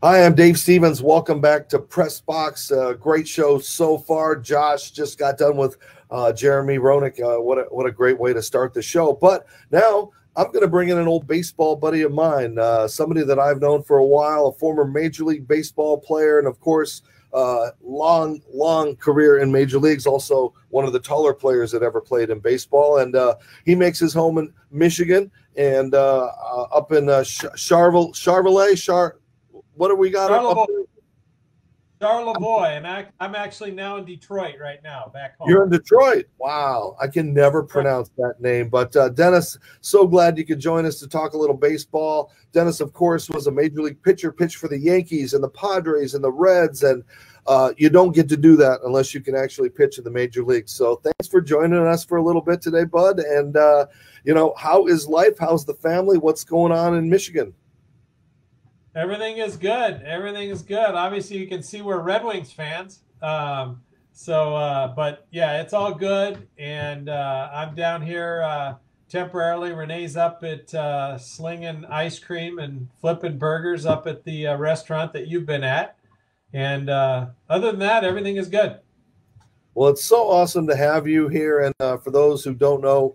Hi, I'm Dave Stevens. Welcome back to Press Box. Uh, great show so far. Josh just got done with uh, Jeremy Roenick. Uh, what a, what a great way to start the show. But now I'm going to bring in an old baseball buddy of mine, uh, somebody that I've known for a while, a former Major League Baseball player, and of course, uh, long, long career in major leagues. Also, one of the taller players that ever played in baseball, and uh, he makes his home in Michigan and up in Charvel, Charlevoix, Char. What do we got? Charlevoix. Charlevoix, and I, am actually now in Detroit right now, back home. You're in Detroit. Wow, I can never pronounce that name. But uh, Dennis, so glad you could join us to talk a little baseball. Dennis, of course, was a major league pitcher, pitched for the Yankees and the Padres and the Reds, and uh, you don't get to do that unless you can actually pitch in the major leagues. So thanks for joining us for a little bit today, Bud. And uh, you know, how is life? How's the family? What's going on in Michigan? Everything is good. Everything is good. Obviously, you can see we're Red Wings fans. Um, so, uh, but yeah, it's all good. And uh, I'm down here uh, temporarily. Renee's up at uh, slinging ice cream and flipping burgers up at the uh, restaurant that you've been at. And uh, other than that, everything is good. Well, it's so awesome to have you here. And for those who don't know,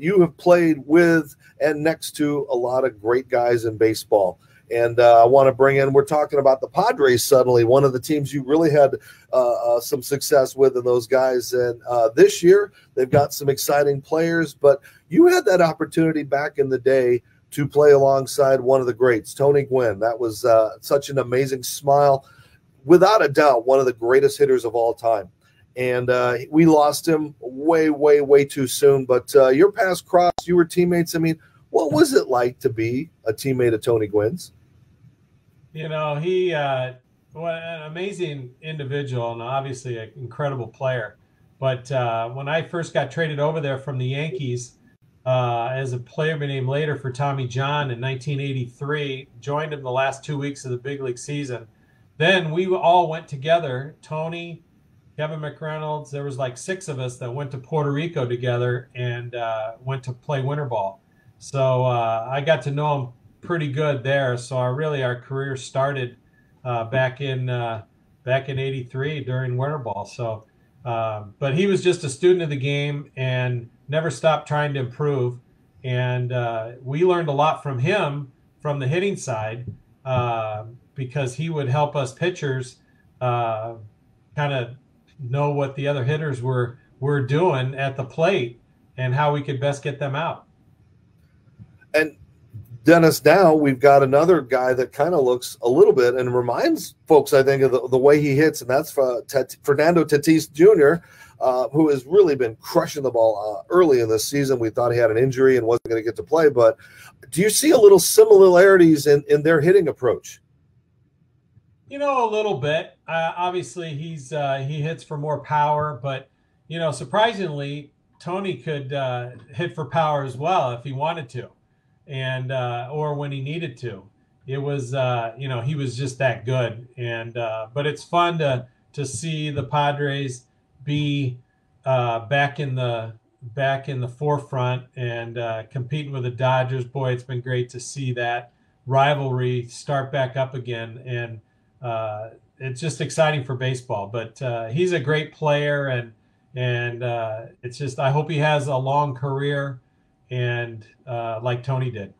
you have played with and next to a lot of great guys in baseball. And uh, I want to bring in, we're talking about the Padres suddenly, one of the teams you really had uh, uh, some success with, and those guys. And uh, this year, they've got some exciting players, but you had that opportunity back in the day to play alongside one of the greats, Tony Gwynn. That was uh, such an amazing smile. Without a doubt, one of the greatest hitters of all time. And uh, we lost him way, way, way too soon. But your past cross, you were teammates. I mean, what was it like to be a teammate of Tony Gwynn's? You know, he uh, what an amazing individual and obviously an incredible player. But uh, when I first got traded over there from the Yankees uh, as a player named later for Tommy John in 1983, joined him the last two weeks of the big league season. Then we all went together. Tony, Kevin McReynolds, there was like six of us that went to Puerto Rico together and uh, went to play winter ball. So uh, I got to know him pretty good there. So our really our career started uh, back in uh, back in '83 during winter ball. So, um, but he was just a student of the game and never stopped trying to improve. And uh, we learned a lot from him from the hitting side uh, because he would help us pitchers uh, kind of know what the other hitters were were doing at the plate and how we could best get them out. And Dennis, now we've got another guy that kind of looks a little bit and reminds folks, I think, of the, the way he hits, and that's for Tet- Fernando Tatis Jr., uh, who has really been crushing the ball uh, early in this season. We thought he had an injury and wasn't going to get to play, but do you see a little similarities in, in their hitting approach? You know, a little bit. Uh, obviously, he's uh, he hits for more power, but you know, surprisingly, Tony could uh, hit for power as well if he wanted to and uh, or when he needed to. It was uh, you know he was just that good, and uh, but it's fun to to see the Padres be uh, back in the back in the forefront and uh, competing with the Dodgers. Boy, it's been great to see that rivalry start back up again, and uh, it's just exciting for baseball. But he's a great player, and and it's just I hope he has a long career and uh, like Tony did.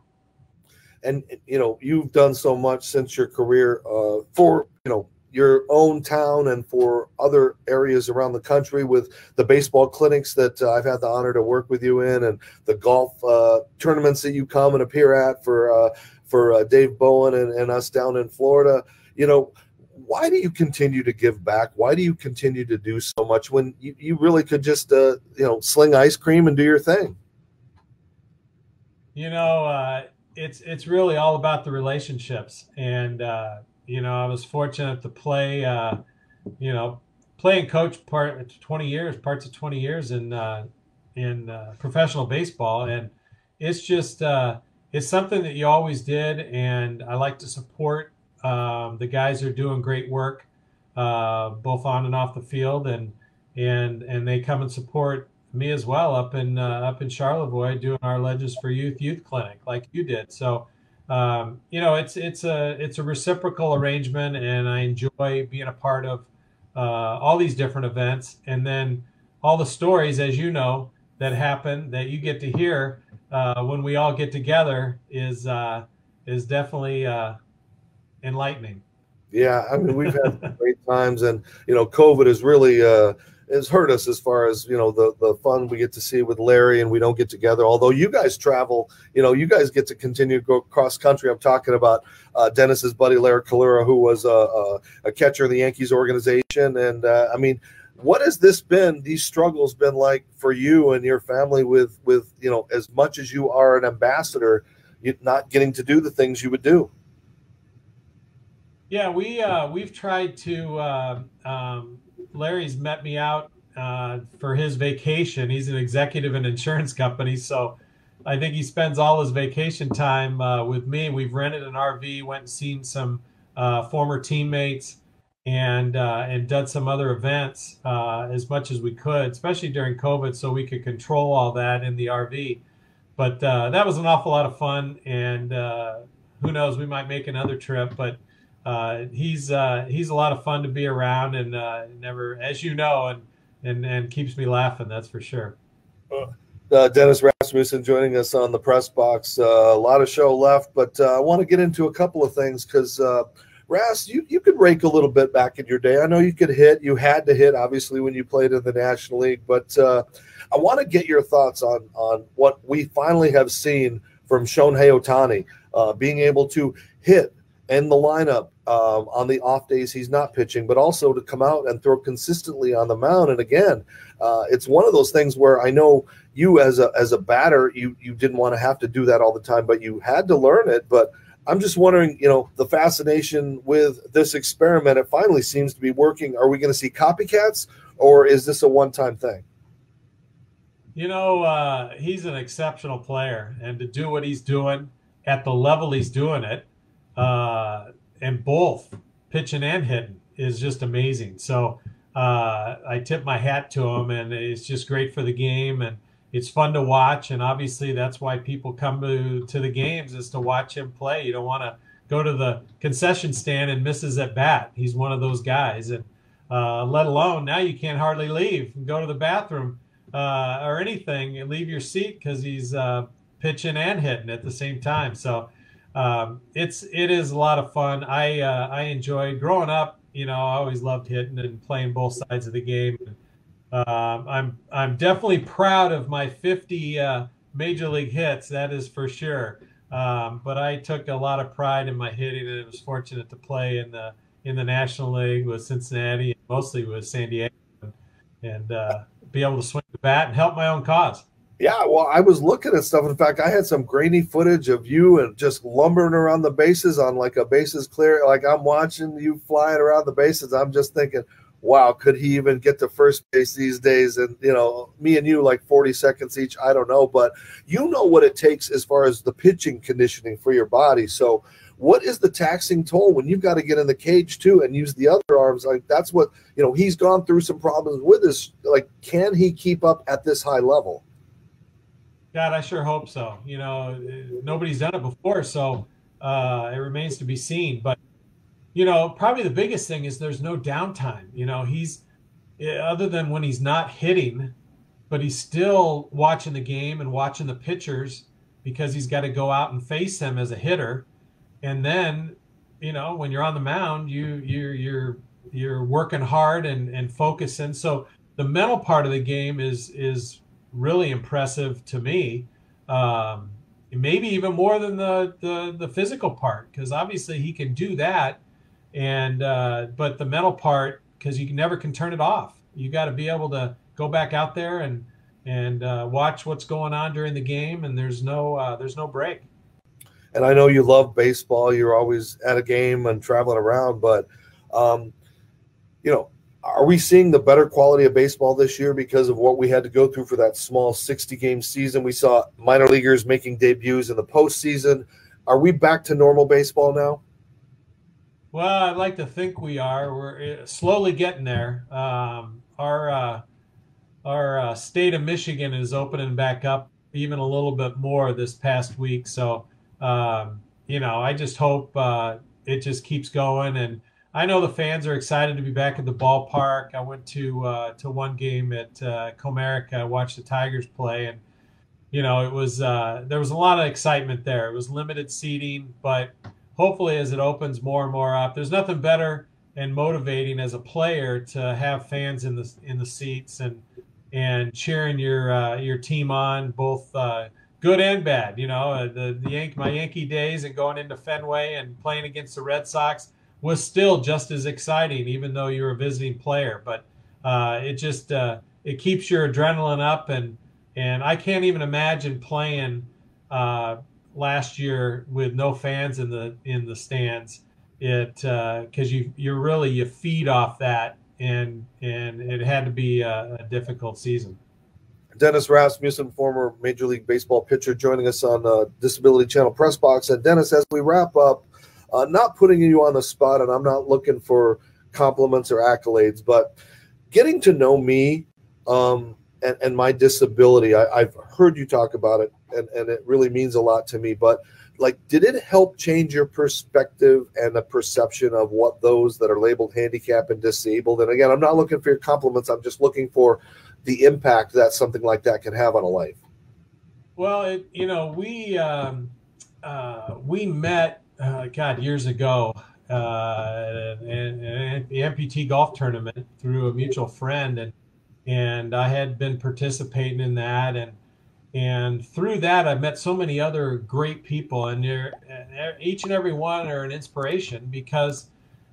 And you know, you've done so much since your career uh, for you know your own town and for other areas around the country with the baseball clinics that uh, I've had the honor to work with you in, and the golf uh, tournaments that you come and appear at for uh, for uh, Dave Bowen and, and us down in Florida. You know, why do you continue to give back? Why do you continue to do so much when you, you really could just uh, you know sling ice cream and do your thing? You know, uh, it's it's really all about the relationships, and uh, you know, I was fortunate to play, uh, you know, play and coach part twenty years, parts of twenty years in uh, in uh, professional baseball, and it's just uh, it's something that you always did, and I like to support. Um, the guys are doing great work, both on and off the field, and and and they come and support me as well up in uh, up in Charlevoix doing our Legends for Youth youth clinic like you did. So um, you know, it's it's a it's a reciprocal arrangement, and I enjoy being a part of uh, all these different events, and then all the stories, as you know, that happen that you get to hear uh, when we all get together is uh, is definitely uh, enlightening. Yeah, I mean we've had great times, and you know, COVID has really uh, has hurt us as far as you know the the fun we get to see with Larry, and we don't get together. Although you guys travel, you know, you guys get to continue to go cross country. I'm talking about uh, Dennis's buddy Larry Kalura, who was a, a, a, catcher in the Yankees organization, and uh, I mean. What has this been? These struggles been like for you and your family with with you know as much as you are an ambassador, you not getting to do the things you would do. Yeah, we uh, we've tried to. Uh, um, Larry's met me out uh, for his vacation. He's an executive in insurance company, so I think he spends all his vacation time uh, with me. We've rented an RV, went and seen some uh, former teammates, and uh, and done some other events as much as we could, especially during COVID, so we could control all that in the RV. But that was an awful lot of fun, and who knows, we might make another trip, but uh, he's uh, he's a lot of fun to be around and uh, never, as you know, and and and keeps me laughing. That's for sure. Uh, Dennis Rasmussen joining us on the press box. Uh, a lot of show left, but uh, I want to get into a couple of things because Ras, you you could rake a little bit back in your day. I know you could hit. You had to hit, obviously, when you played in the National League. But I want to get your thoughts on on what we finally have seen from Shohei Ohtani, being able to hit in the lineup um, on the off days he's not pitching, but also to come out and throw consistently on the mound. And again, uh, it's one of those things where I know you as a as a batter, you you didn't want to have to do that all the time, but you had to learn it. But I'm just wondering, you know, the fascination with this experiment. It finally seems to be working. Are we going to see copycats, or is this a one time thing? You know, uh, he's an exceptional player, and to do what he's doing at the level he's doing it uh, and both pitching and hitting is just amazing. So uh, I tip my hat to him, and it's just great for the game, and it's fun to watch. And obviously, that's why people come to to the games is to watch him play. You don't want to go to the concession stand and misses at bat. He's one of those guys, and uh, let alone now you can't hardly leave and go to the bathroom uh, or anything and leave your seat because he's uh, pitching and hitting at the same time. So um, it's it is a lot of fun. I uh, I enjoy growing up. You know, I always loved hitting and playing both sides of the game. Um, I'm I'm definitely proud of my 50 uh, major league hits. That is for sure. Um, but I took a lot of pride in my hitting, and it was fortunate to play in the in the National League with Cincinnati, and mostly with San Diego, and, and uh, be able to swing the bat and help my own cause. Yeah, well, I was looking at stuff. In fact, I had some grainy footage of you and just lumbering around the bases on like a bases clear. Like I'm watching you flying around the bases. I'm just thinking, wow, could he even get to first base these days? And you know, me and you like 40 seconds each. I don't know, but you know what it takes as far as the pitching conditioning for your body. So, what is the taxing toll when you've got to get in the cage too and use the other arms? Like that's what you know. He's gone through some problems with this. Like, can he keep up at this high level? God, I sure hope so. You know, nobody's done it before, so uh, it remains to be seen. But you know, probably the biggest thing is there's no downtime. You know, he's eh, other than when he's not hitting, but he's still watching the game and watching the pitchers because he's got to go out and face them as a hitter. And then, you know, when you're on the mound, you you're you're you're working hard and and focusing. So the mental part of the game is is really impressive to me. Um, maybe even more than the the, the physical part, because obviously he can do that, and uh, but the mental part, because you never can turn it off. You got to be able to go back out there and and uh, watch what's going on during the game, and there's no uh, there's no break. And I know you love baseball. You're always at a game and traveling around, but um, you know are we seeing the better quality of baseball this year because of what we had to go through for that small 60 game season? We saw minor leaguers making debuts in the postseason. Are we back to normal baseball now? Well, I'd like to think we are. We're uh, slowly getting there. Um, our uh, our uh, state of Michigan is opening back up even a little bit more this past week. So, um, you know, I just hope uh, it just keeps going. And I know the fans are excited to be back at the ballpark. I went to uh, to one game at uh, Comerica, watched the Tigers play, and you know, it was uh, there was a lot of excitement there. It was limited seating, but hopefully, as it opens more and more up, there's nothing better and motivating as a player to have fans in the in the seats and and cheering your uh, your team on, both uh, good and bad. You know, uh, the the my Yankee days and going into Fenway and playing against the Red Sox was still just as exciting, even though you're a visiting player. But uh, it just uh, it keeps your adrenaline up, and and I can't even imagine playing uh, last year with no fans in the in the stands. It because you you're really you feed off that and and it had to be a, a difficult season. Dennis Rasmussen, former Major League Baseball pitcher, joining us on uh, Disability Channel Press Box. And Dennis, as we wrap up, uh, not putting you on the spot, and I'm not looking for compliments or accolades, but getting to know me um, and, and, my disability. I, have heard you talk about it, and, and it really means a lot to me. But like did it help change your perspective and the perception of what those that are labeled handicapped and disabled and again i'm not looking for your compliments i'm just looking for the impact that something like that can have on a life well it, you know we um, uh, we met uh, god years ago uh, amputee golf tournament through a mutual friend and and i had been participating in that and and through that i've met so many other great people and each and every one are an inspiration because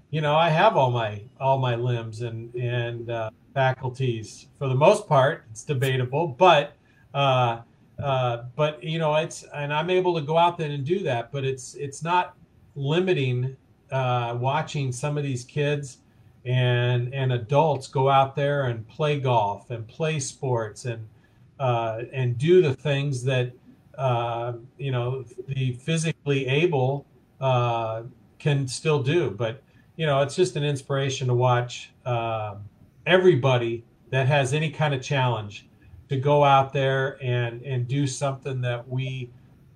you know i have all my all my limbs and and uh, faculties. For the most part it's debatable but uh, uh, but you know it's and i'm able to go out there and do that but it's it's not limiting uh, watching some of these kids and and adults go out there and play golf and play sports and uh, and do the things that uh, you know the physically able uh, can still do. But you know, it's just an inspiration to watch um, everybody that has any kind of challenge to go out there and and do something that we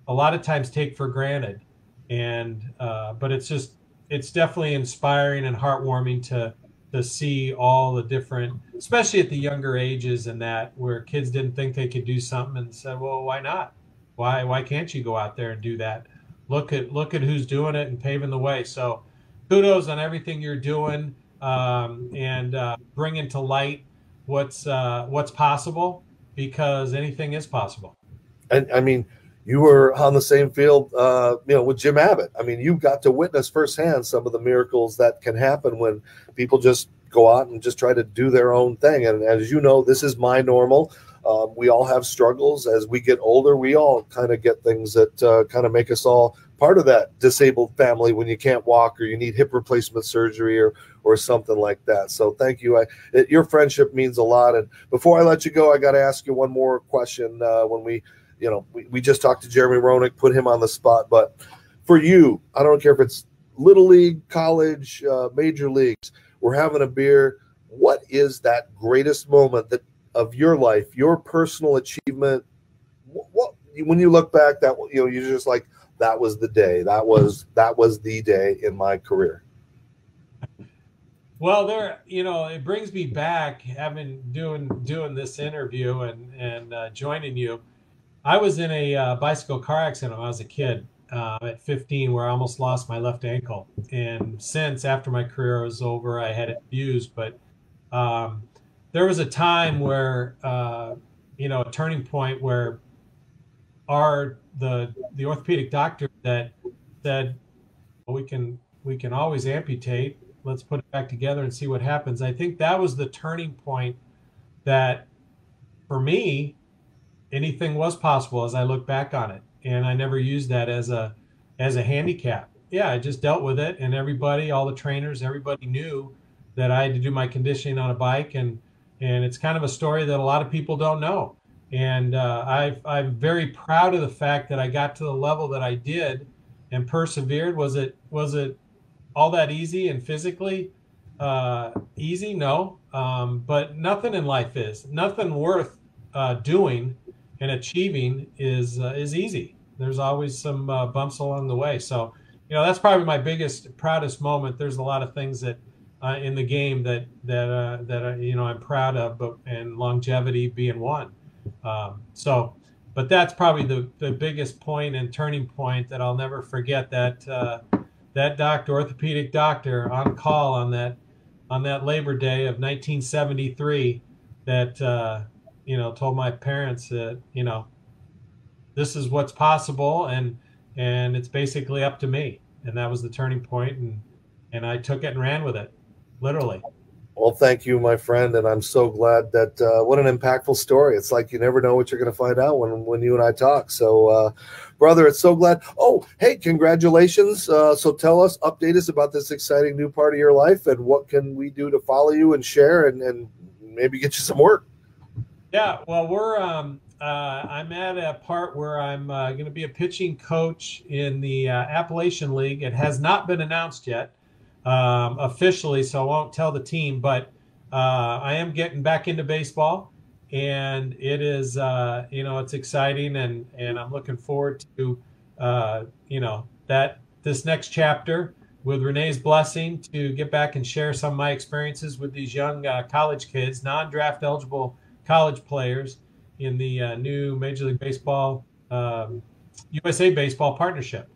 a lot of times take for granted. And uh, but it's just it's definitely inspiring and heartwarming to to see all the different, especially at the younger ages and that where kids didn't think they could do something and said, well, why not? Why, why can't you go out there and do that? Look at, look at who's doing it and paving the way. So kudos on everything you're doing um, and uh, bringing to light what's, uh, what's possible because anything is possible. And I mean, you were on the same field, uh, you know, with Jim Abbott. I mean, you got to witness firsthand some of the miracles that can happen when people just go out and just try to do their own thing. And as you know, this is my normal. Um, we all have struggles as we get older. We all kind of get things that uh, kind of make us all part of that disabled family when you can't walk or you need hip replacement surgery or or something like that. So thank you. I, it, your friendship means a lot. And before I let you go, I got to ask you one more question. Uh, when we you know, we, we just talked to Jeremy Roenick, put him on the spot. But for you, I don't care if it's little league, college, uh, major leagues, we're having a beer. What is that greatest moment that of your life, your personal achievement? What, what when you look back, that you know, you're just like that was the day. That was that was the day in my career. Well, there, you know, it brings me back having doing doing this interview and and uh, joining you I was in a uh, bicycle car accident when I was a kid uh, at 15 where I almost lost my left ankle. And since after my career was over, I had it fused. But um, there was a time where, uh, you know, a turning point where our the the orthopedic doctor that said well, we can we can always amputate. Let's put it back together and see what happens. I think that was the turning point that for me anything was possible as I look back on it. And I never used that as a as a handicap. Yeah, I just dealt with it and everybody, all the trainers, everybody knew that I had to do my conditioning on a bike and and it's kind of a story that a lot of people don't know. And uh, i I'm very proud of the fact that I got to the level that I did and persevered. Was it was it all that easy and physically uh, easy? No, um, but nothing in life is nothing worth uh, doing and achieving is uh, is easy. there's always some uh, bumps along the way. So, you know, that's probably my biggest, proudest moment. There's a lot of things that uh, in the game that that uh, that you know I'm proud of, but and longevity being one. Um, so, but that's probably the the biggest point and turning point that I'll never forget. That uh, that doctor, orthopedic doctor, on call on that on that Labor Day of 1973, that uh, you know told my parents that you know this is what's possible and and it's basically up to me and that was the turning point and and I took it and ran with it literally. Well, thank you, my friend, and I'm so glad that uh, what an impactful story. It's like you never know what you're going to find out when when you and I talk. So, uh, brother, it's so glad. Oh, hey, congratulations! Uh, so, tell us, update us about this exciting new part of your life, and what can we do to follow you and share, and and maybe get you some work. Yeah, well, we're um, uh, I'm at a part where I'm uh, going to be a pitching coach in the uh, Appalachian League. It has not been announced yet um, officially, so I won't tell the team. But uh, I am getting back into baseball, and it is uh, you know it's exciting, and and I'm looking forward to uh, you know that this next chapter with Renee's blessing to get back and share some of my experiences with these young uh, college kids, non-draft eligible college players in the uh, new Major League Baseball um, USA Baseball partnership.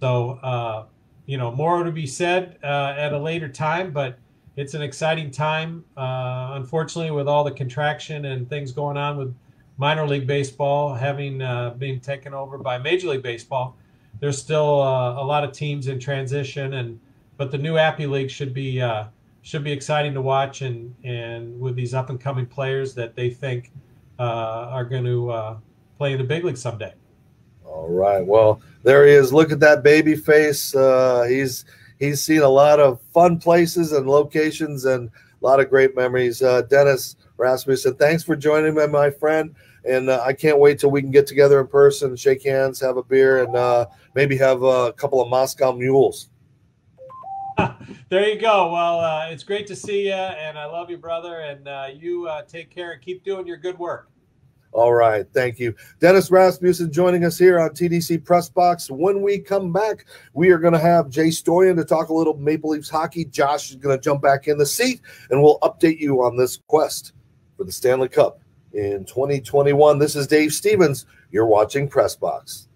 So uh, you know, more to be said uh, at a later time, but it's an exciting time. Uh, unfortunately, with all the contraction and things going on with minor league baseball having uh, been taken over by Major League Baseball, there's still uh, a lot of teams in transition, and but the new Appy League should be uh, should be exciting to watch, and and with these up and coming players that they think uh, are going to play in the big league someday. All right. Well, there he is. Look at that baby face. Uh, he's he's seen a lot of fun places and locations and a lot of great memories. Uh, Dennis Rasmussen, thanks for joining me, my friend. And uh, I can't wait till we can get together in person, shake hands, have a beer, and uh, maybe have a couple of Moscow mules. there you go. Well, uh, it's great to see you, and I love you, brother. And uh, you take care and keep doing your good work. All right. Thank you. Dennis Rasmussen joining us here on TDC Press Box. When we come back, we are going to have Jay Stoyan to talk a little Maple Leafs hockey. Josh is going to jump back in the seat, and we'll update you on this quest for the Stanley Cup in 2021. This is Dave Stevens. You're watching Press Box.